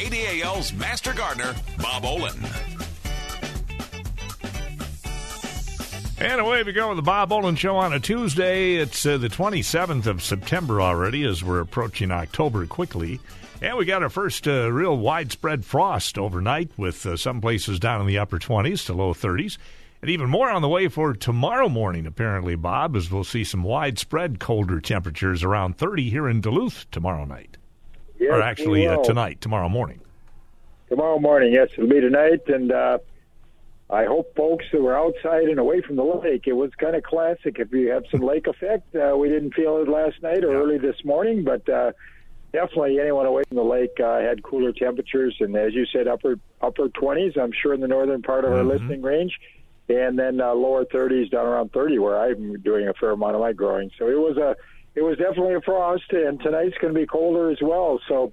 KDAL's Master Gardener, Bob Olen. And away we go with the Bob Olen Show on a Tuesday. It's uh, the 27th of September already as we're approaching October quickly. And we got our first uh, real widespread frost overnight with uh, some places down in the upper 20s to low 30s. And even more on the way for tomorrow morning, apparently, Bob, as we'll see some widespread colder temperatures around 30 here in Duluth tomorrow night. Yes, or actually uh, tonight, tomorrow morning. Tomorrow morning, yes, it'll be tonight, and uh, I hope folks who are outside and away from the lake. It was kind of classic. If you have some lake effect, uh, we didn't feel it last night or Yeah. early this morning, but uh, definitely anyone away from the lake uh, had cooler temperatures, and as you said, upper upper 20s. I'm sure in the northern part of our Mhm. listening range, and then uh, lower 30s down around 30, where I'm doing a fair amount of my growing. So it was a it was definitely a frost, and tonight's going to be colder as well. So.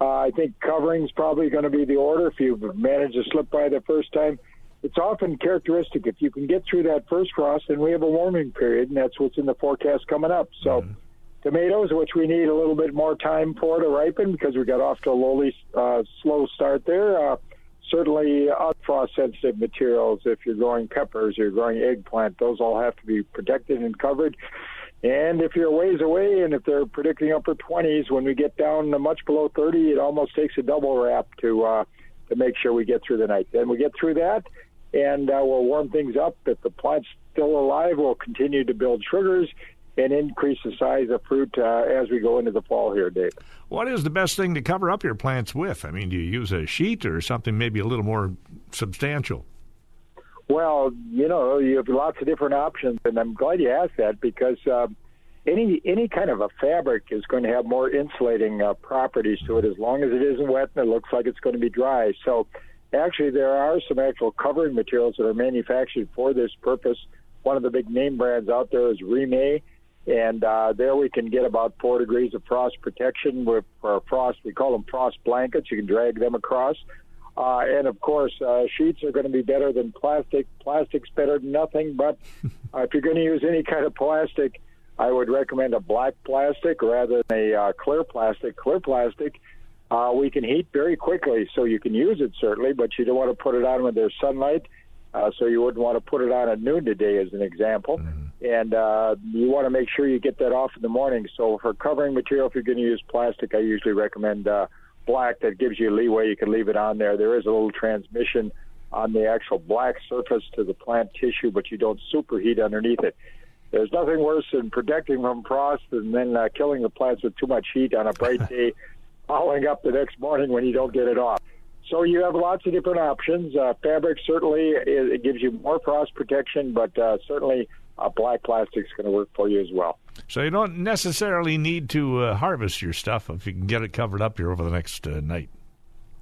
Uh, I think covering's probably going to be the order. If you've managed to slip by the first time, it's often characteristic. If you can get through that first frost, and we have a warming period, and that's what's in the forecast coming up. So, tomatoes, which we need a little bit more time for to ripen because we got off to a lowly, uh, slow start there. Uh, certainly, uh, frost sensitive materials. If you're growing peppers, you're growing eggplant, those all have to be protected and covered. And if you're a ways away, and if they're predicting upper 20s, when we get down to much below 30, it almost takes a double wrap to uh, to make sure we get through the night. Then we get through that, and uh, we'll warm things up. If the plant's still alive, we'll continue to build sugars and increase the size of fruit uh, as we go into the fall here, Dave. What is the best thing to cover up your plants with? I mean, do you use a sheet or something maybe a little more substantial? Well, you know, you have lots of different options, and I'm glad you asked that because um, any any kind of a fabric is going to have more insulating uh, properties to it as long as it isn't wet and it looks like it's going to be dry. So, actually, there are some actual covering materials that are manufactured for this purpose. One of the big name brands out there is Reemay, and uh, there we can get about four degrees of frost protection with for frost. We call them frost blankets. You can drag them across. Uh, and of course, uh, sheets are going to be better than plastic. Plastic's better than nothing. But uh, if you're going to use any kind of plastic, I would recommend a black plastic rather than a uh, clear plastic. Clear plastic, uh, we can heat very quickly, so you can use it certainly, but you don't want to put it on when there's sunlight. Uh, so you wouldn't want to put it on at noon today, as an example. And uh, you want to make sure you get that off in the morning. So for covering material, if you're going to use plastic, I usually recommend uh, black. That gives you leeway. You can leave it on there. There is a little transmission on the actual black surface to the plant tissue, but you don't superheat underneath it. There's nothing worse than protecting from frost and then uh, killing the plants with too much heat on a bright day, following up the next morning when you don't get it off. So you have lots of different options. Uh, fabric certainly it, it gives you more frost protection, but uh, certainly uh, black plastic's going to work for you as well. So you don't necessarily need to uh, harvest your stuff if you can get it covered up here over the next uh, night.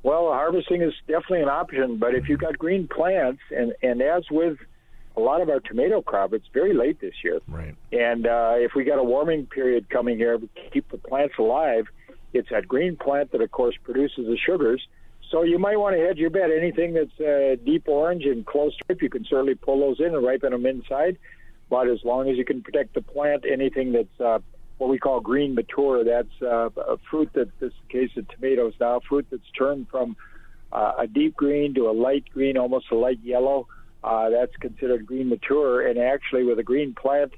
Well, harvesting is definitely an option, but if you've got green plants, and and as with a lot of our tomato crop, it's very late this year. Right. And uh, if we got a warming period coming here, we keep the plants alive. It's that green plant that, of course, produces the sugars. So you might want to hedge your bet. Anything that's uh, deep orange and close ripe, you can certainly pull those in and ripen them inside. But as long as you can protect the plant, anything that's uh, what we call green mature, that's uh, a fruit that, this the case of tomatoes now, fruit that's turned from uh, a deep green to a light green, almost a light yellow. Uh, that's considered green mature. And actually, with a green plant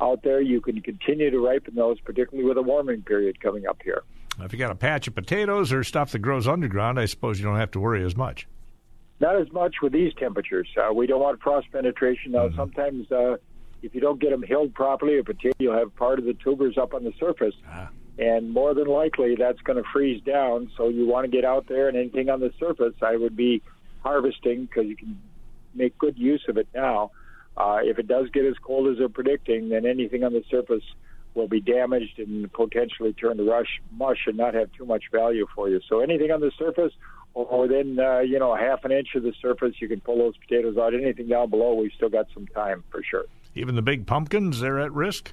out there, you can continue to ripen those, particularly with a warming period coming up here. If you got a patch of potatoes or stuff that grows underground, I suppose you don't have to worry as much. Not as much with these temperatures. Uh, we don't want frost penetration. Now, Mm-hmm. sometimes uh, if you don't get them hilled properly, a potato, you'll have part of the tubers up on the surface. Ah. And more than likely, that's going to freeze down. So you want to get out there, and anything on the surface, I would be harvesting because you can make good use of it now. Uh, if it does get as cold as they're predicting, then anything on the surface will be damaged and potentially turn to rush mush and not have too much value for you. So anything on the surface or within uh, you know half an inch of the surface, you can pull those potatoes out. Anything down below, we've still got some time for sure. Even the big pumpkins, they're at risk.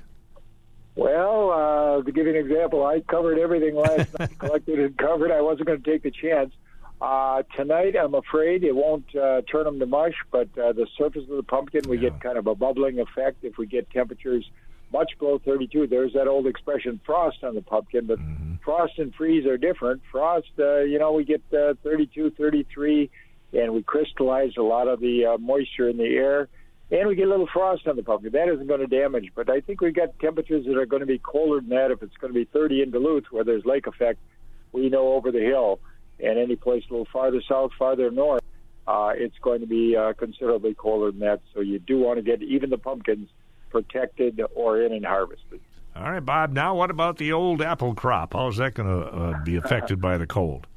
Well, uh, to give you an example, I covered everything last night, collected and covered. I wasn't going to take the chance. Uh, tonight, I'm afraid it won't uh, turn them to mush, but uh, the surface of the pumpkin, we Yeah. get kind of a bubbling effect if we get temperatures much below 32. There's that old expression, frost on the pumpkin, but mm-hmm. frost and freeze are different. Frost, uh, you know, we get uh, 32, 33, and we crystallize a lot of the uh, moisture in the air, and we get a little frost on the pumpkin. That isn't going to damage, but I think we've got temperatures that are going to be colder than that. If it's going to be 30 in Duluth, where there's lake effect, we know over the hill, and any place a little farther south, farther north, uh, it's going to be uh, considerably colder than that. So you do want to get even the pumpkins protected or in and harvested. All right, Bob. Now, what about the old apple crop? How is that going to uh, be affected by the cold?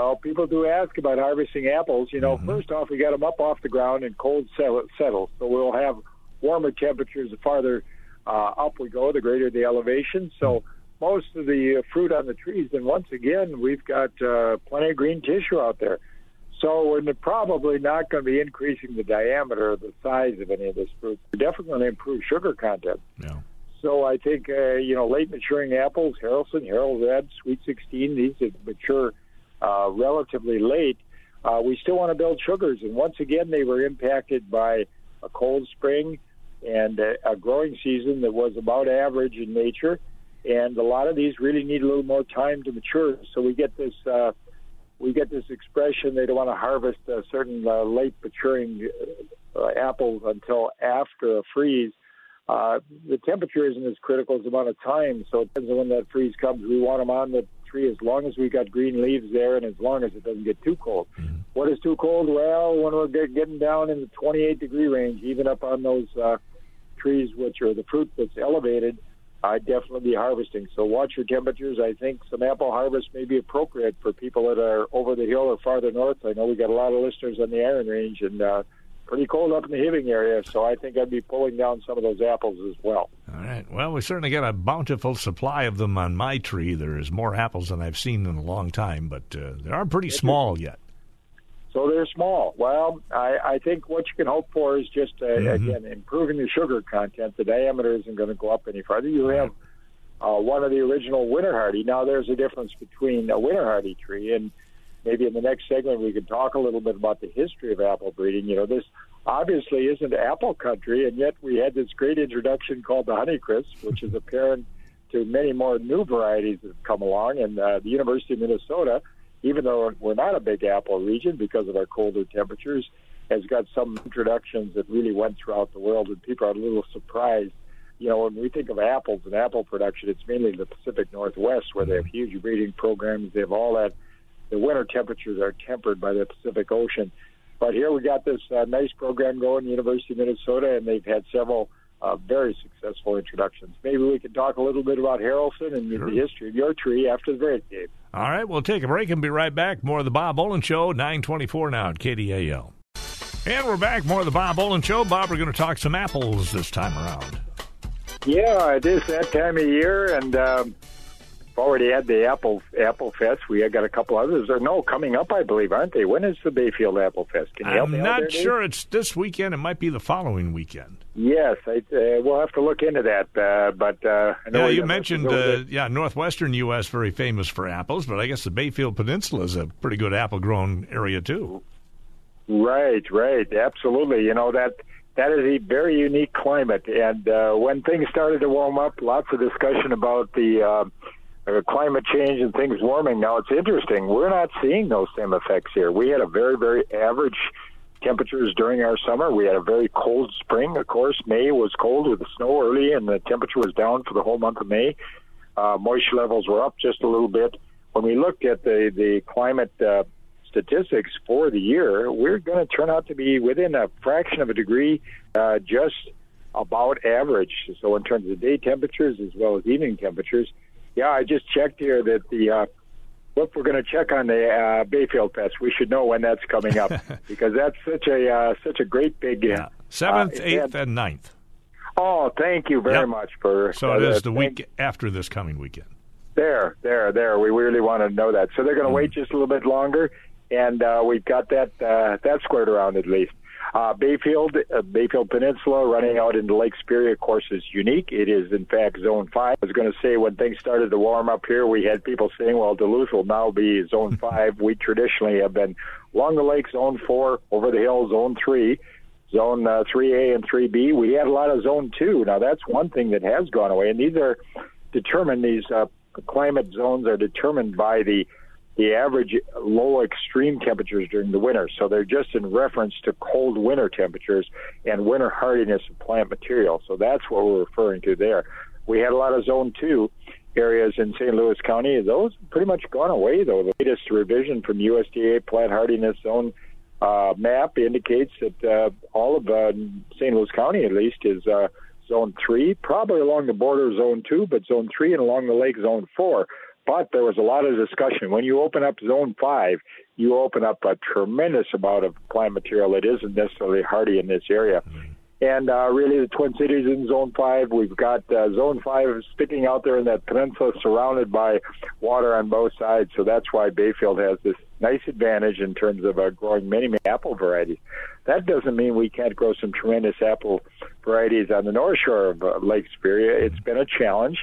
Well, people do ask about harvesting apples. You know, mm-hmm. first off, we got them up off the ground and cold settle, settle. So we'll have warmer temperatures the farther uh, up we go, the greater the elevation. So most of the uh, fruit on the trees, and once again, we've got uh, plenty of green tissue out there. So we're probably not going to be increasing the diameter or the size of any of this fruit. We're definitely going to improve sugar content. Yeah. So I think uh, you know late maturing apples, Haralson, Haralred, Sweet 16, these that mature uh, relatively late. Uh, we still want to build sugars, and once again they were impacted by a cold spring and a, a growing season that was about average in nature. And a lot of these really need a little more time to mature. So we get this uh, we get this expression they don't want to harvest a certain uh, late maturing uh, apples until after a freeze. Uh, the temperature isn't as critical as the amount of time, so it depends on when that freeze comes. We want them on the tree as long as we got green leaves there and as long as it doesn't get too cold. Mm-hmm. What is too cold? Well, when we're getting down in the 28 degree range, even up on those uh, trees, which are the fruit that's elevated, I'd definitely be harvesting. So watch your temperatures. I think some apple harvest may be appropriate for people that are over the hill or farther north. I know we got a lot of listeners on the Iron Range and uh, pretty cold up in the Hibbing area, so I think I'd be pulling down some of those apples as well. All right. Well, we certainly got a bountiful supply of them on my tree. There's more apples than I've seen in a long time, but uh, they are pretty small yet. So they're small. Well, I, I think what you can hope for is just uh, mm-hmm. again improving the sugar content. The diameter isn't going to go up any farther. You have uh, one of the original winter hardy. Now there's a difference between a winter hardy tree and maybe in the next segment we can talk a little bit about the history of apple breeding. You know, this obviously isn't apple country, and yet we had this great introduction called the Honeycrisp, which is apparent to many more new varieties that have come along. And uh, the University of Minnesota even though we're not a big apple region because of our colder temperatures, has got some introductions that really went throughout the world, and people are a little surprised. You know, when we think of apples and apple production, it's mainly the Pacific Northwest where they have huge breeding programs. They have all that. The winter temperatures are tempered by the Pacific Ocean. But here we got this uh, nice program going, University of Minnesota, and they've had several uh, very successful introductions. Maybe we could talk a little bit about Haralson and sure. the history of your tree after the break, Dave. All right, we'll take a break and be right back. More of the Bob Olen Show, 924 now at KDAL. And we're back. More of the Bob Olen Show. Bob, we're going to talk some apples this time around. Yeah, it is that time of year, and um, already had the Apple Apple Fest. We got a couple others. Or no, coming up, I believe, aren't they? When is the Bayfield Apple Fest? Can you help I'm me not there, sure. It's this weekend. It might be the following weekend. Yes, I, uh, we'll have to look into that. Uh, but uh, yeah, you mentioned uh, yeah, northwestern U.S. very famous for apples, but I guess the Bayfield Peninsula is a pretty good apple grown area too. Right, right, absolutely. You know that that is a very unique climate, and uh, when things started to warm up, lots of discussion about the uh, climate change and things warming. Now it's interesting. We're not seeing those same effects here. We had a very, very average temperatures during our summer. We had a very cold spring. Of course, May was cold with the snow early, and the temperature was down for the whole month of May. Uh, moisture levels were up just a little bit. When we looked at the the climate uh, statistics for the year, we're going to turn out to be within a fraction of a degree, uh, just about average. So in terms of day temperatures as well as evening temperatures, yeah, I just checked here that the uh, look, we're going to check on the uh, Bayfield Fest. We should know when that's coming up because that's such a uh, such a great big yeah. seventh, uh, eighth, and 9th. Oh, thank you very yep. much for. So it is the week after this coming weekend. There, there, there. We really want to know that. So they're going to mm. wait just a little bit longer, and uh, we've got that uh, that squared around at least. Uh, Bayfield, uh, Bayfield Peninsula, running out into Lake Superior, of course, is unique. It is, in fact, Zone 5. I was going to say when things started to warm up here, we had people saying, well, Duluth will now be Zone 5. we traditionally have been along the lake, Zone 4, over the hill, Zone 3. zone uh, 3A and 3B. We had a lot of zone 2. Now, that's one thing that has gone away, and these are determined, these uh, climate zones are determined by the the average low extreme temperatures during the winter. So they're just in reference to cold winter temperatures and winter hardiness of plant material. So that's what we're referring to there. We had a lot of zone two areas in St. Louis County. Those pretty much gone away, though. The latest revision from USDA plant hardiness zone uh, map indicates that uh, all of uh, St. Louis County, at least, is uh, zone three, probably along the border of zone two, but zone three and along the lake, zone four. But there was a lot of discussion. When you open up zone five, you open up a tremendous amount of plant material that isn't necessarily hardy in this area. And uh, really, the Twin Cities in Zone 5. We've got uh, Zone 5 sticking out there in that peninsula surrounded by water on both sides. So that's why Bayfield has this nice advantage in terms of uh, growing many, many apple varieties. That doesn't mean we can't grow some tremendous apple varieties on the north shore of uh, Lake Superior. It's been a challenge.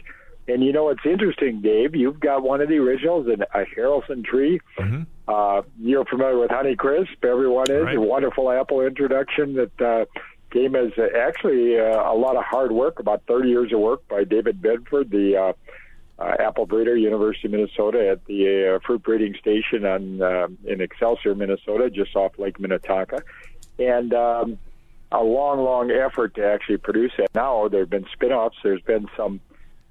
And you know what's interesting, Dave? You've got one of the originals, a Haralson tree. Mm-hmm. Uh, you're familiar with Honeycrisp. Everyone is. Right. A wonderful apple introduction that uh, came as uh, actually uh, a lot of hard work, about 30 years of work by David Bedford, the uh, uh, apple breeder, University of Minnesota, at the uh, fruit breeding station on uh, in Excelsior, Minnesota, just off Lake Minnetonka, and um, a long, long effort to actually produce that. Now there have been spin-offs. There's been some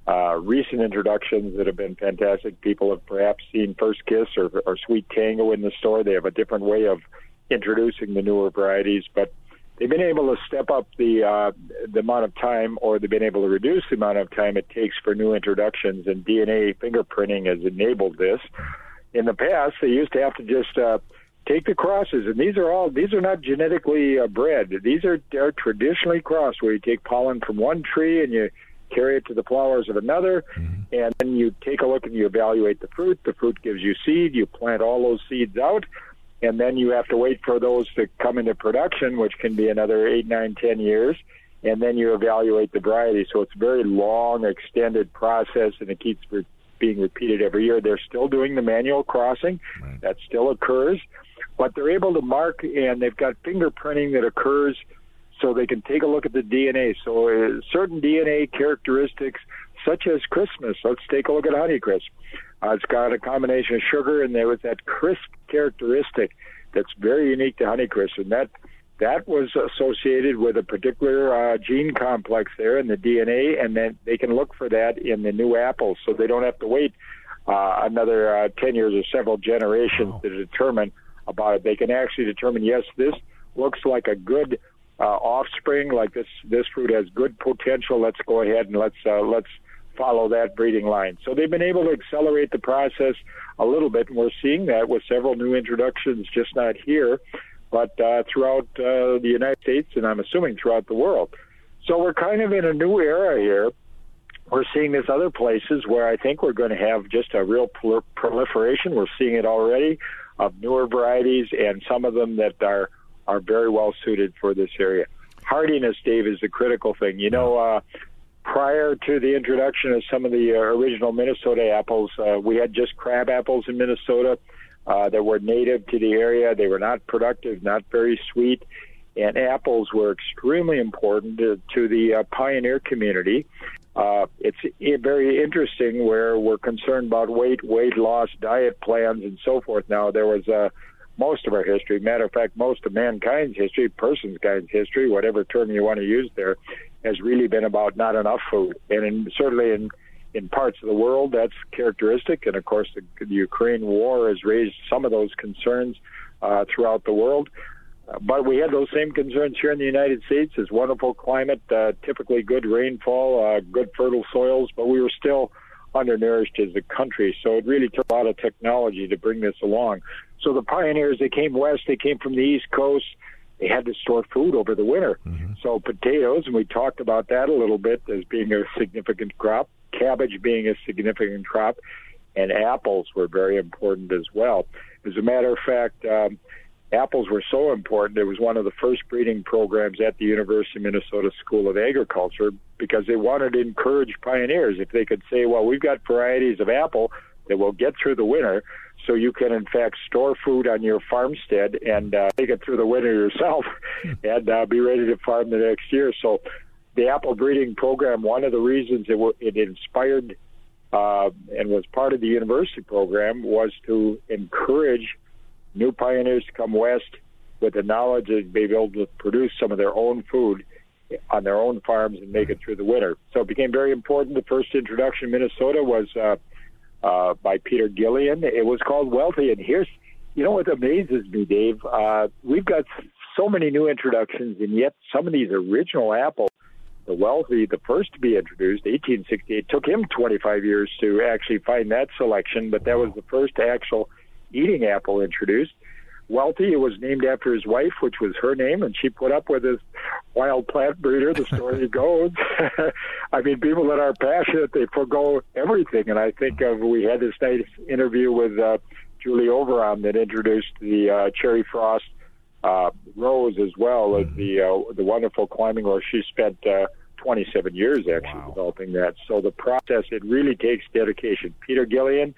uh, recent introductions that have been fantastic. People have perhaps seen First Kiss or, or Sweet Tango in the store. They have a different way of introducing the newer varieties, but they've been able to step up the uh, the amount of time, or they've been able to reduce the amount of time it takes for new introductions. And DNA fingerprinting has enabled this. In the past, they used to have to just uh, take the crosses, and these are all these are not genetically uh, bred. These are are traditionally crossed, where you take pollen from one tree and you carry it to the flowers of another, mm-hmm. and then you take a look and you evaluate the fruit. The fruit gives you seed. You plant all those seeds out, and then you have to wait for those to come into production, which can be another eight, nine, ten years, and then you evaluate the variety. So it's a very long, extended process, and it keeps re- being repeated every year. They're still doing the manual crossing, right. that still occurs, but they're able to mark, and they've got fingerprinting that occurs so they can take a look at the DNA. So uh, certain DNA characteristics, such as Christmas. Let's take a look at Honeycrisp. Uh, it's got a combination of sugar, and there was that crisp characteristic that's very unique to Honeycrisp, and that that was associated with a particular uh, gene complex there in the DNA, and then they can look for that in the new apples, so they don't have to wait uh, another uh, 10 years or several generations wow. to determine about it. They can actually determine, yes, this looks like a good uh, offspring, like this this fruit has good potential. Let's go ahead and let's uh, let's follow that breeding line. So they've been able to accelerate the process a little bit, and we're seeing that with several new introductions, just not here, but uh, throughout uh, the United States, and I'm assuming throughout the world. So we're kind of in a new era here. We're seeing this other places where I think we're going to have just a real proliferation. We're seeing it already of newer varieties, and some of them that are are very well suited for this area. Hardiness, Dave, is the critical thing. You know, uh, prior to the introduction of some of the uh, original Minnesota apples, uh, we had just crab apples in Minnesota uh, that were native to the area. They were not productive, not very sweet, and apples were extremely important to, to the uh, pioneer community. Uh, it's very interesting where we're concerned about weight, weight loss, diet plans, and so forth. Now, there was a most of our history. Matter of fact, most of mankind's history, person's kind's history, whatever term you want to use there, has really been about not enough food. And in, certainly in in parts of the world, that's characteristic. And of course, the, the Ukraine war has raised some of those concerns uh, throughout the world. Uh, but we had those same concerns here in the United States. It's wonderful climate, uh, typically good rainfall, uh, good fertile soils, but we were still undernourished as a country. So it really took a lot of technology to bring this along. So the pioneers, they came west, they came from the East Coast. They had to store food over the winter. Mm-hmm. So potatoes, and we talked about that a little bit as being a significant crop, cabbage being a significant crop, and apples were very important as well. As a matter of fact, um, apples were so important. It was one of the first breeding programs at the University of Minnesota School of Agriculture because they wanted to encourage pioneers. If they could say, well, we've got varieties of apple that will get through the winter, so you can in fact store food on your farmstead and uh, take it through the winter yourself and uh, be ready to farm the next year. So the apple breeding program, one of the reasons it, w- it inspired uh, and was part of the university program was to encourage new pioneers to come west with the knowledge that they'd be able to produce some of their own food on their own farms and make it through the winter. So it became very important. The first introduction in Minnesota was uh, uh, by Peter Gillian. It was called Wealthy. And here's, you know what amazes me, Dave? Uh, we've got so many new introductions, and yet some of these original apples, the Wealthy, the first to be introduced, 1868, took him 25 years to actually find that selection, but that was the first actual eating apple introduced. Wealthy. It was named after his wife, which was her name, and she put up with his wild plant breeder. The story goes. I mean, people that are passionate, they forego everything. And I think of we had this nice interview with uh, Julie Overon that introduced the uh, cherry frost uh, rose as well as mm-hmm. the uh, the wonderful climbing rose. She spent. Uh, 27 years actually wow. developing that. So the process, it really takes dedication. Peter Gillian,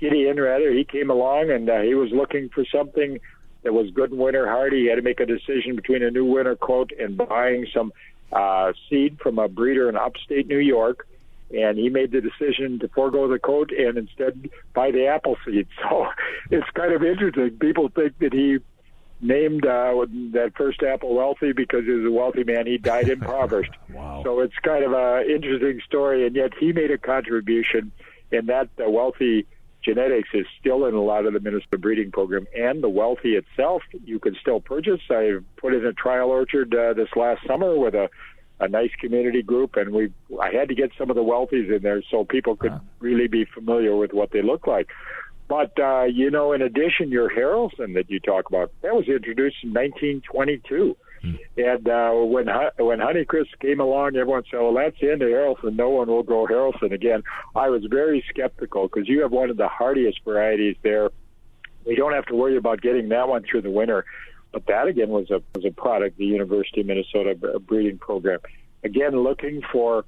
Gideon rather, he came along and uh, he was looking for something that was good and winter hardy. He had to make a decision between a new winter coat and buying some uh, seed from a breeder in upstate New York. And he made the decision to forego the coat and instead buy the apple seed. So it's kind of interesting. People think that he named uh, that first apple wealthy because he was a wealthy man. He died impoverished. wow. So it's kind of an interesting story, and yet he made a contribution in that uh, wealthy genetics is still in a lot of the Minnesota breeding program, and the wealthy itself you can still purchase. I put in a trial orchard uh, this last summer with a a nice community group, and we I had to get some of the wealthies in there so people could wow. really be familiar with what they look like. But uh, you know, in addition, your Haralson that you talk about that was introduced in 1922. Hmm. And uh, when when Honeycrisp came along, everyone said, "Well, that's the end of Haralson. No one will grow Haralson again." I was very skeptical because you have one of the hardiest varieties there. We don't have to worry about getting that one through the winter. But that again was a was a product of the University of Minnesota breeding program. Again, looking for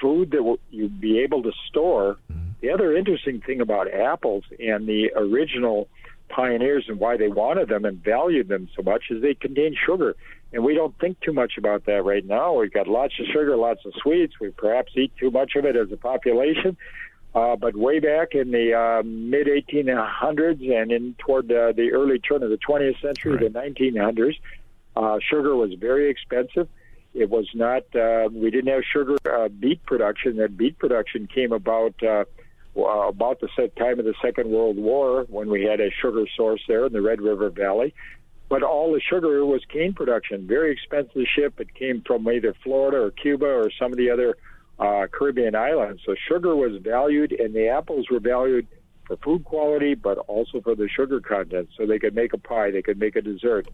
food that you'd be able to store. Hmm. The other interesting thing about apples and the original pioneers and why they wanted them and valued them so much is they contain sugar. And we don't think too much about that right now. We've got lots of sugar, lots of sweets. We perhaps eat too much of it as a population. Uh, but way back in the uh, mid 1800s and in toward uh, the early turn of the 20th century, right. the 1900s, uh, sugar was very expensive. It was not. Uh, we didn't have sugar uh, beet production. That beet production came about uh, about the set time of the Second World War when we had a sugar source there in the Red River Valley but all the sugar was cane production. Very expensive to ship. It came from either Florida or Cuba or some of the other uh, Caribbean islands. So sugar was valued, and the apples were valued for food quality, but also for the sugar content. So they could make a pie, they could make a dessert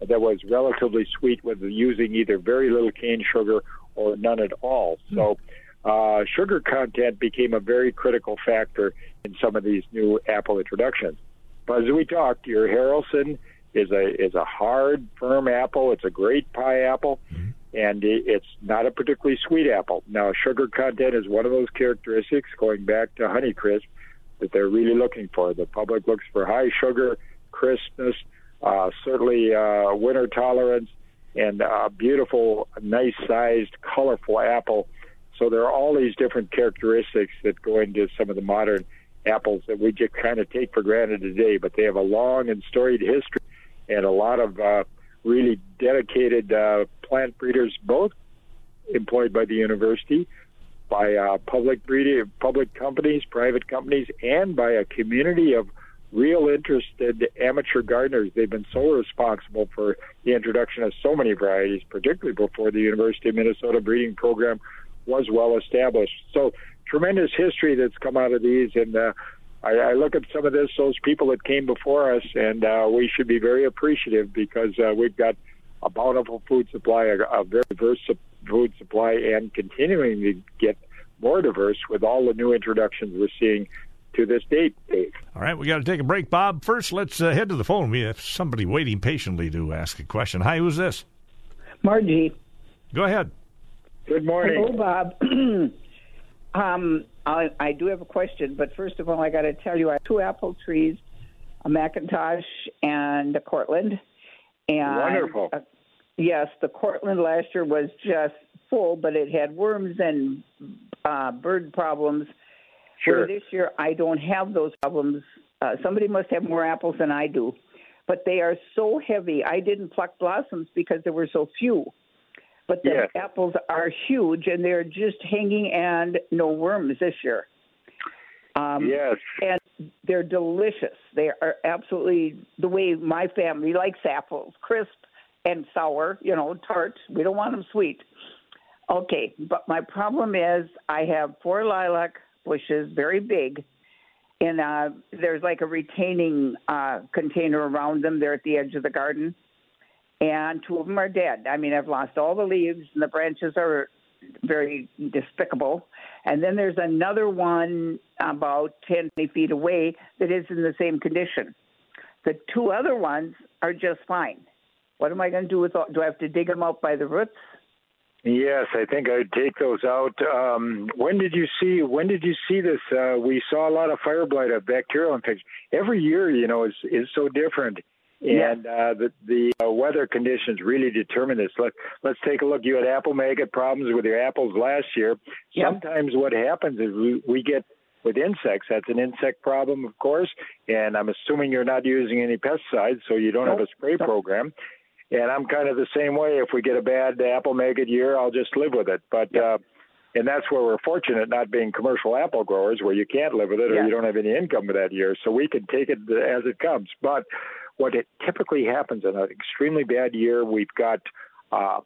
that was relatively sweet with using either very little cane sugar or none at all. Hmm. So uh, sugar content became a very critical factor in some of these new apple introductions. But as we talked, your Haralson is a is a hard, firm apple. It's a great pie apple, mm-hmm. and it's not a particularly sweet apple. Now, sugar content is one of those characteristics going back to Honeycrisp that they're really looking for. The public looks for high sugar, crispness, uh, certainly uh, winter tolerance, and a beautiful, nice sized, colorful apple. So there are all these different characteristics that go into some of the modern apples that we just kind of take for granted today, but they have a long and storied history and a lot of uh, really dedicated uh, plant breeders, both employed by the university, by uh, public breeding, public companies, private companies, and by a community of real interested amateur gardeners. They've been so responsible for the introduction of so many varieties, particularly before the University of Minnesota breeding program was well established. So tremendous history that's come out of these, and uh, I, I look at some of this, those people that came before us, and uh, we should be very appreciative because uh, we've got a bountiful food supply, a, a very diverse food supply, and continuing to get more diverse with all the new introductions we're seeing to this date, Dave. All right, we got to take a break, Bob. First, let's uh, head to the phone. We have somebody waiting patiently to ask a question. Hi, who's this? Margie. Go ahead. Good morning. Hello, Bob. um, I, I do have a question, but first of all, I got to tell you, I have two apple trees, a McIntosh, and a Cortland. And Wonderful. uh, yes, the Cortland last year was just full, but it had worms and uh, bird problems. Sure. Where this year I don't have those problems. Uh, somebody must have more apples than I do, but they are so heavy. I didn't pluck blossoms because there were so few. But the Yes. apples are huge and they're just hanging and no worms this year. Um, Yes. and they're delicious. They are absolutely the way my family likes apples, crisp and sour, you know, tart. We don't want them sweet. Okay, but my problem is I have four lilac bushes, very big, and uh, there's like a retaining uh, container around them. They're at the edge of the garden, and two of them are dead. I mean, I've lost all the leaves, and the branches are very despicable. And then there's another one about 10 feet away that is in the same condition. The two other ones are just fine. What am I going to do with all, do I have to dig them out by the roots? Yes, I think I'd take those out. Um, when did you see? When did you see this? Uh, we saw a lot of fire blight, of bacterial infection. Every year, you know, is is so different, Yeah. and uh, the the uh, weather conditions really determine this. Let Let's take a look. You had apple maggot problems with your apples last year. Yeah. Sometimes what happens is we, we get with insects. That's an insect problem, of course. And I'm assuming you're not using any pesticides, so you don't have a spray Nope. program. And I'm kind of the same way. If we get a bad apple maggot year, I'll just live with it. But uh, and that's where we're fortunate not being commercial apple growers, where you can't live with it or Yeah. you don't have any income for that year. So we can take it as it comes. But what it typically happens in an extremely bad year, we've got uh,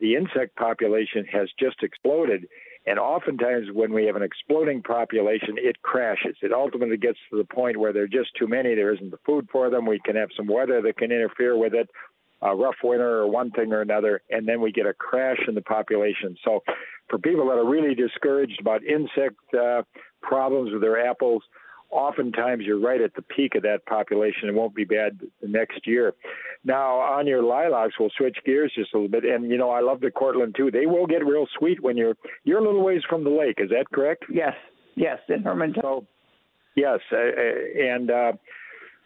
the insect population has just exploded. And oftentimes, when we have an exploding population, it crashes. It ultimately gets to the point where there are just too many. There isn't the food for them. We can have some weather that can interfere with it, a rough winter or one thing or another, and then we get a crash in the population. So, for people that are really discouraged about insect uh, problems with their apples, oftentimes you're right at the peak of that population. It won't be bad the next year. Now, on your lilacs, we'll switch gears just a little bit. And, you know, I love the Cortland too. They will get real sweet when you're, you're a little ways from the lake. Is that correct? Yes, yes, in Hermantown. So, yes. Uh, uh, and, uh,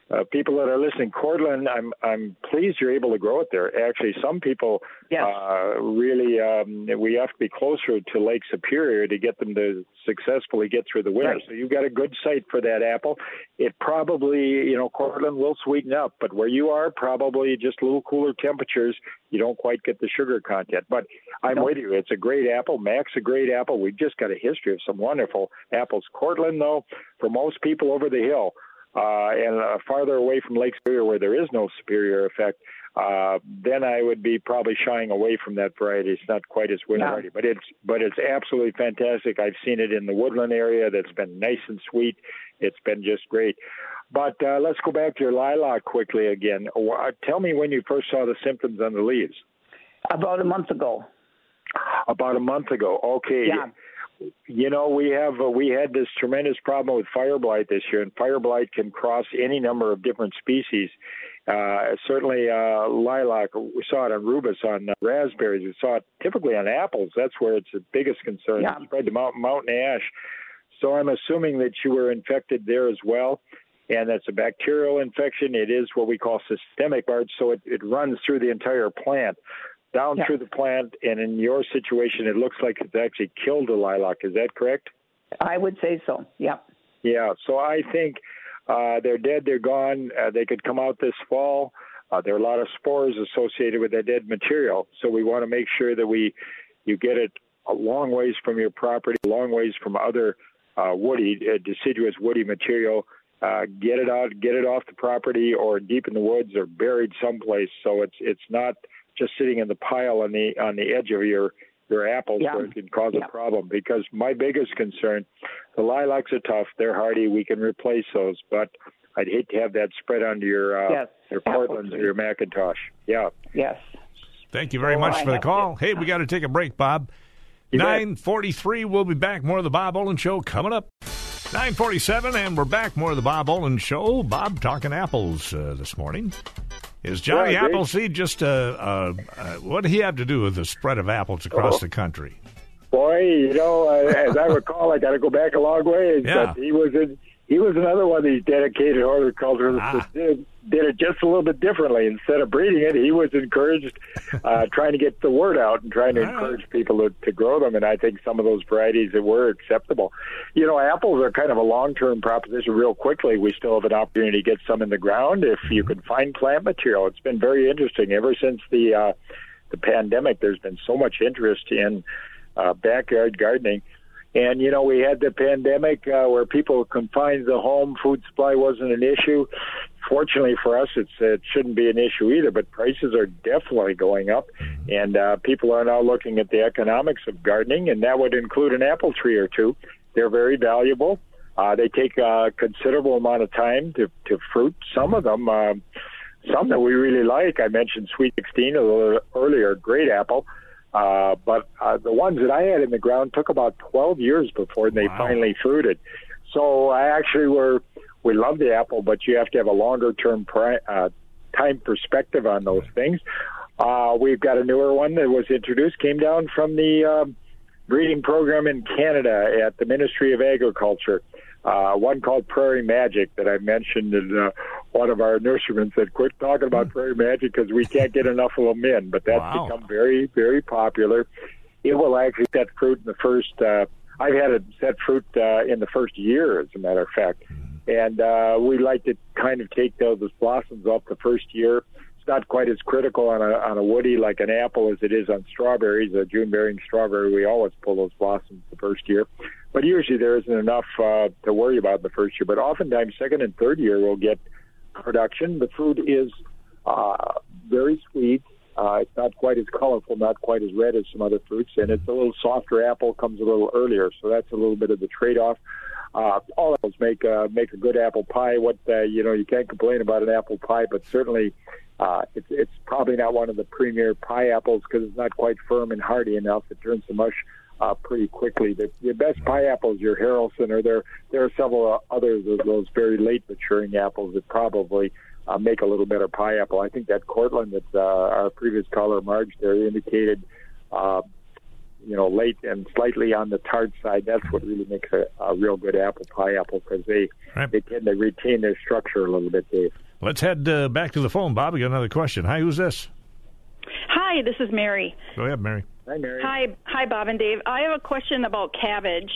uh, people that are listening, Cortland, I'm I'm pleased you're able to grow it there. Actually, some people Yes. uh, really um, we have to be closer to Lake Superior to get them to successfully get through the winter. Right. So you've got a good site for that apple. It probably, you know, Cortland will sweeten up, but where you are, probably just a little cooler temperatures. You don't quite get the sugar content. But I'm No. with you. It's a great apple. Mac's a great apple. We've just got a history of some wonderful apples. Cortland, though, for most people over the hill uh, and uh, farther away from Lake Superior where there is no superior effect, uh, then I would be probably shying away from that variety. It's not quite as winter Yeah. but it's but it's absolutely fantastic. I've seen it in the woodland area. That's been nice and sweet. It's been just great. But uh, let's go back to your lilac quickly again. Tell me when you first saw the symptoms on the leaves. About a month ago. About a month ago. Okay. Yeah. You know, we have uh, we had this tremendous problem with fire blight this year, and fire blight can cross any number of different species. Uh, certainly, uh, lilac. We saw it on rubus, on uh, raspberries. We saw it typically on apples. That's where it's the biggest concern. Yeah. It spread to mountain, mountain ash. So I'm assuming that you were infected there as well, and that's a bacterial infection. It is what we call systemic. So it, it runs through the entire plant down Yeah. through the plant, and in your situation, it looks like it's actually killed the lilac. Is that correct? I would say so. Yeah. Yeah. So I think uh, they're dead. They're gone. Uh, they could come out this fall. Uh, there are a lot of spores associated with that dead material. So we want to make sure that we you get it a long ways from your property, a long ways from other uh, woody, uh, deciduous woody material. Uh, get it out, get it off the property, or deep in the woods, or buried someplace. So it's it's not just sitting in the pile on the on the edge of your your apples Yeah. where it can cause Yeah. a problem. Because my biggest concern, the lilacs are tough, they're hardy, we can replace those, but I'd hate to have that spread onto your uh, Yes. your Apple Cortlands or your McIntosh. Yeah. Yes. Thank you very Oh, much I for the have call. Hey, we got to take a break, Bob. 943, we'll be back. More of the Bob Olen Show coming up. 947, and we're back. More of the Bob Olen Show. Bob talking apples uh, this morning. Is Johnny Yeah. Appleseed just, uh, uh, uh, what did he have to do with the spread of apples across Oh. the country? Boy, you know, uh, as I recall, I got to go back a long ways. Yeah. But he was in he was another one of these dedicated horticulturists Ah. that did, did it just a little bit differently. Instead of breeding it, he was encouraged, uh, trying to get the word out and trying to encourage people to, to grow them. And I think some of those varieties that were acceptable. You know, apples are kind of a long-term proposition. Real quickly, we still have an opportunity to get some in the ground if you can find plant material. It's been very interesting ever since the uh, the pandemic. There's been so much interest in uh, backyard gardening. And you know, we had the pandemic uh, where people confined to home. Food supply wasn't an issue. Fortunately for us, it's it shouldn't be an issue either. But prices are definitely going up, and uh, people are now looking at the economics of gardening, and that would include an apple tree or two. They're very valuable. Uh, they take a considerable amount of time to to fruit. Some of them. Uh, some that we really like. I mentioned Sweet 16 a little earlier, great apple. Uh, but uh, the ones that I had in the ground took about 12 years before they Wow. finally fruited. So I actually were, we love the apple, but you have to have a longer term pri- uh, time perspective on those things. Uh, we've got a newer one that was introduced, came down from the um, breeding program in Canada at the Ministry of Agriculture. Uh, one called Prairie Magic that I mentioned, and uh, one of our nurserymen said, "Quit talking about Prairie Magic because we can't get enough of them in." But that's Wow. become very, very popular. It will actually set fruit in the first. Uh, I've had it set fruit uh, in the first year, as a matter of fact, and uh, we like to kind of take those blossoms off the first year. It's not quite as critical on a on a woody like an apple as it is on strawberries. A June bearing strawberry, we always pull those blossoms the first year, but usually there isn't enough uh, to worry about in the first year. But oftentimes, second and third year we'll get production. The fruit is uh, very sweet. Uh, it's not quite as colorful, not quite as red as some other fruits, and it's a little softer apple. Comes a little earlier, so that's a little bit of the trade-off. Uh, all apples make uh, make a good apple pie. What uh, you know, you can't complain about an apple pie, but certainly uh, it's it's probably not one of the premier pie apples because it's not quite firm and hardy enough. It turns to mush uh, pretty quickly. The, the best pie apples, your Haralson, or there there are several uh, others of those very late maturing apples that probably uh, make a little better pie apple. I think that Cortland that uh, our previous caller Marge there indicated. Uh, you know, late and slightly on the tart side. That's what really makes a, a real good apple pie apple because they Right. they tend to retain their structure a little bit, Dave. Let's head uh, back to the phone. Bob, we got another question. Hi, who's this? Hi, this is Mary. Go ahead, Mary. Hi, Mary. Hi, hi, Bob and Dave. I have a question about cabbage.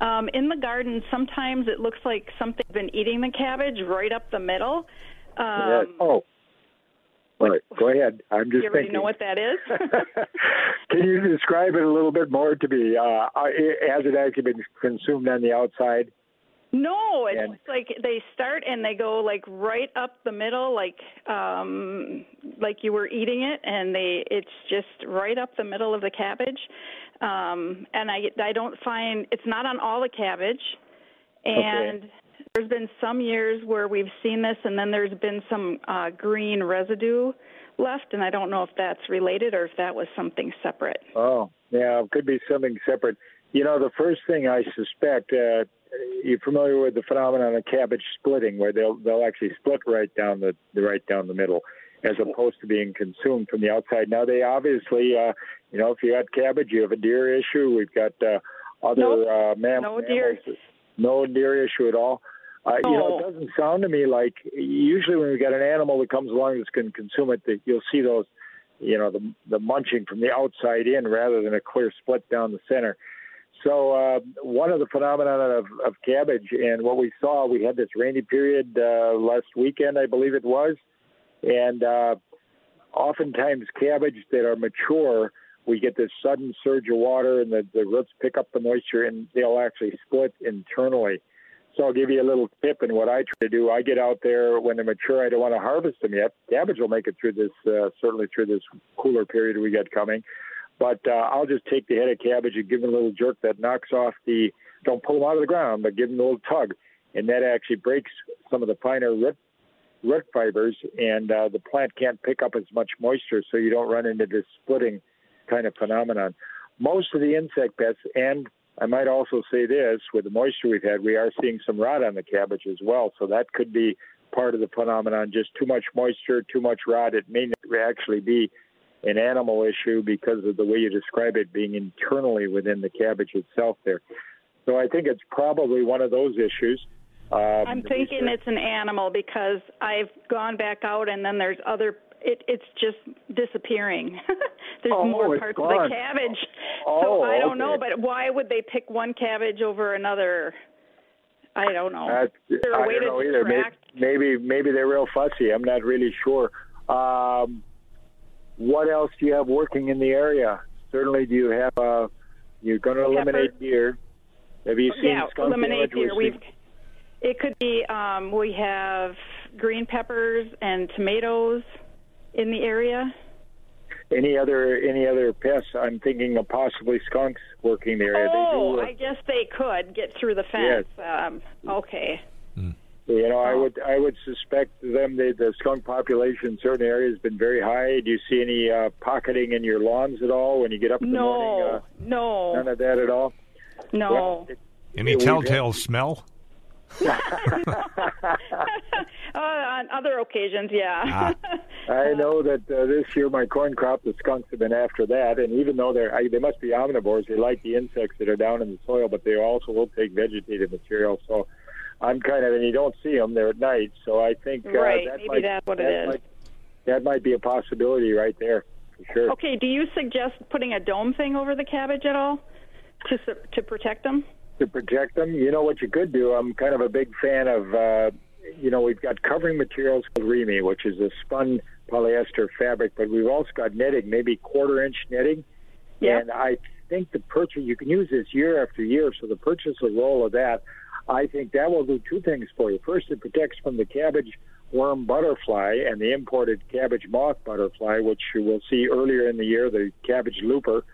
Um, in the garden, sometimes it looks like something's been eating the cabbage right up the middle. Um. Oh. All right, go ahead. I'm just you already thinking. know what that is? Can you describe it a little bit more to me? Uh, uh, has it actually been consumed on the outside? No, it's And- like they start and they go like right up the middle, like um, like you were eating it, and they it's just right up the middle of the cabbage. Um, and I I don't find it's not on all the cabbage, and there's been some years where we've seen this, and then there's been some uh, green residue left, and I don't know if that's related or if that was something separate. Oh, yeah, it could be something separate. You know, the first thing I suspect, uh, you're familiar with the phenomenon of cabbage splitting, where they'll they'll actually split right down the, right down the middle, as opposed to being consumed from the outside. Now they obviously, uh, you know, if you got cabbage, you have a deer issue. We've got uh, other Nope. uh, mam- No deer. mammals. No deer issue at all. Uh, You know, it doesn't sound to me like usually when we got an animal that comes along that's going to consume it, that you'll see those, you know, the the munching from the outside in rather than a clear split down the center. So uh, one of the phenomena of, of cabbage and what we saw, we had this rainy period uh, last weekend, I believe it was, and uh, oftentimes cabbage that are mature, we get this sudden surge of water and the, the roots pick up the moisture and they'll actually split internally. So I'll give you a little tip in what I try to do. I get out there when they're mature. I don't want to harvest them yet. Cabbage will make it through this, uh, certainly through this cooler period we got coming. But uh, I'll just take the head of cabbage and give them a little jerk that knocks off the. Don't pull them out of the ground, but give them a little tug, and that actually breaks some of the finer root root fibers, and uh, the plant can't pick up as much moisture, so you don't run into this splitting kind of phenomenon. Most of the insect pests, and I might also say this, with the moisture we've had, we are seeing some rot on the cabbage as well, so that could be part of the phenomenon. Just too much moisture, too much rot. It may not actually be an animal issue because of the way you describe it being internally within the cabbage itself there. So I think it's probably one of those issues. Um, I'm thinking it's an animal because I've gone back out and then there's other. It, it's just disappearing. there's Oh, more parts of the cabbage. Oh, so I don't know, but why would they pick one cabbage over another? I don't know. That's- Is there a I way to know either. Maybe, maybe maybe they're real fussy. I'm not really sure. Um, what else do you have working in the area? Certainly, do you have? Uh, you're going to eliminate deer. Have you seen yeah, skunk eliminate deer. We've. It could be. Um, we have green peppers and tomatoes in the area. Any other any other pests? I'm thinking of possibly skunks working the area. Oh, they do, I guess they could get through the fence. Um, okay. You know, I Oh. would I would suspect them the, the skunk population in certain areas has been very high. Do you see any uh, pocketing in your lawns at all when you get up in the morning? No, Uh, no, none of that at all. no. Well, Any Yeah, we've telltale smell? uh, on other occasions, yeah. I know that uh, this year my corn crop, the skunks have been after that, and even though they're I, they must be omnivores, they like the insects that are down in the soil, but they also will take vegetative material. So I'm kind of, and you don't see them; they're at night. So I think uh, Right, that maybe might, that's what it that is. Might, that might be a possibility right there for sure. okay, do you suggest putting a dome thing over the cabbage at all to to protect them? to protect them. You know what you could do? I'm kind of a big fan of, uh, you know, we've got covering materials called Reemay, which is a spun polyester fabric, but we've also got netting, maybe quarter inch netting. Yeah. And I think the purchase, you can use this year after year, so the purchase a roll of that, I think that will do two things for you. First, it protects from the cabbage worm butterfly and the imported cabbage moth butterfly, which you will see earlier in the year, the cabbage looper.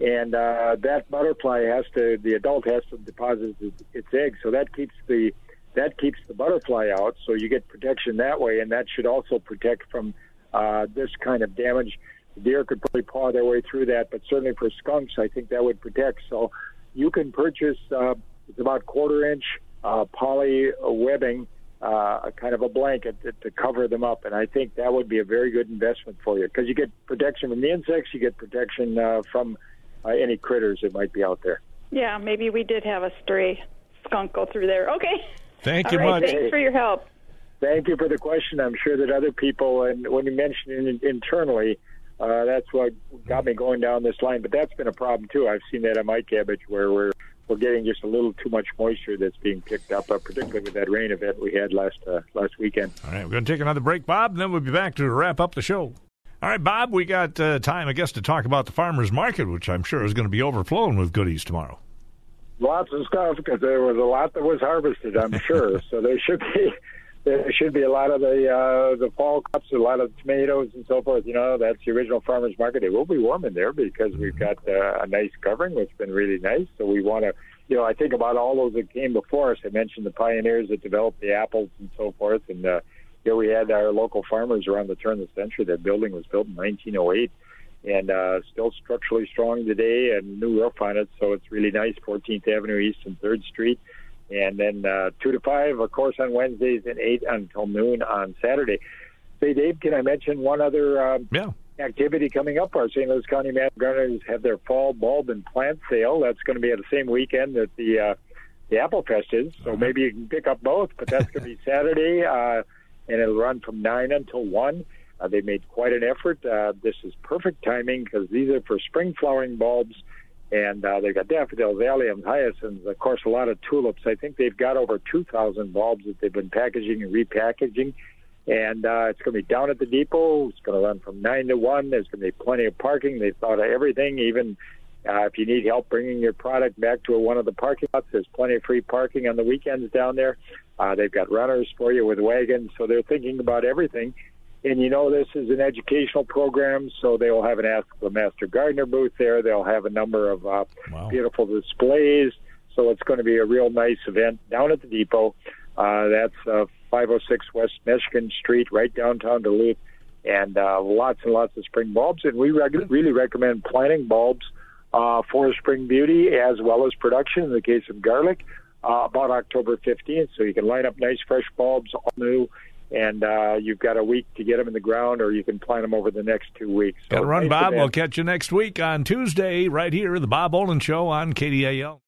And uh, that butterfly has to the adult has to deposit its, eggs so that keeps the that keeps the butterfly out. So you get protection that way. And that should also protect from uh, this kind of damage. The deer could probably paw their way through that. But certainly for skunks i think that would protect. So you can purchase uh, it's about quarter inch uh, poly webbing uh, a kind of a blanket to, to cover them up, and I think that would be a very good investment for you because you get protection from the insects, you get protection uh, from uh, any critters that might be out there. Yeah, maybe we did have a stray skunk go through there. Okay. Thank All you right, much. Thanks for your help. Thank you for the question. I'm sure that other people, and when you mentioned it internally, uh, that's what got me going down this line. But that's been a problem too. I've seen that on my cabbage where we're we're getting just a little too much moisture that's being picked up, uh, particularly with that rain event we had last uh, last weekend. All right, we're going to take another break, Bob, and then we'll be back to wrap up the show. All right, Bob, we got uh, time, I guess, to talk about the farmers market, which I'm sure is going to be overflowing with goodies tomorrow. Lots of stuff because there was a lot that was harvested. I'm sure, so there should be there should be a lot of the uh, the fall crops, a lot of tomatoes and so forth. You know, that's the original farmers market. It will be warm in there because we've got uh, a nice covering, which has been really nice. So we want to, you know, I think about all those that came before us. I mentioned the pioneers that developed the apples and so forth, and uh, here we had our local farmers around the turn of the century. That building was built in 1908 and uh, still structurally strong today and new roof on it. So it's really nice. 14th Avenue East and 3rd Street. And then uh, 2 to 5, of course, on Wednesdays and 8 until noon on Saturday. Say, Dave, can I mention one other um, Yeah. activity coming up? Our St. Louis County Master Gardeners have their fall bulb and plant sale. That's going to be at the same weekend that the uh, the Apple Fest is. So maybe you can pick up both, but that's going to be Saturday, uh, and it'll run from 9 until 1. Uh, they made quite an effort. Uh, this is perfect timing because these are for spring flowering bulbs, and uh, they've got daffodils, alliums, hyacinths, of course, a lot of tulips. I think they've got over 2,000 bulbs that they've been packaging and repackaging. And uh, it's going to be down at the depot. It's going to run from 9 to 1. There's going to be plenty of parking. They've thought of everything, even uh, if you need help bringing your product back to one of the parking lots, there's plenty of free parking on the weekends down there. Uh, they've got runners for you with wagons, so they're thinking about everything. And you know, this is an educational program, so they will have an Ask the Master Gardener booth there. They'll have a number of uh, Wow. beautiful displays. So it's going to be a real nice event down at the depot. Uh, that's uh, 506 West Michigan Street, right downtown Duluth, and uh, lots and lots of spring bulbs. And we reg- really recommend planting bulbs uh, for spring beauty as well as production. In the case of garlic, uh, about October 15th, so you can line up nice fresh bulbs, all new. And uh, you've got a week to get them in the ground, or you can plant them over the next two weeks. Got to run, Bob. We'll catch you next week on Tuesday right here, the Bob Olen Show on KDAL.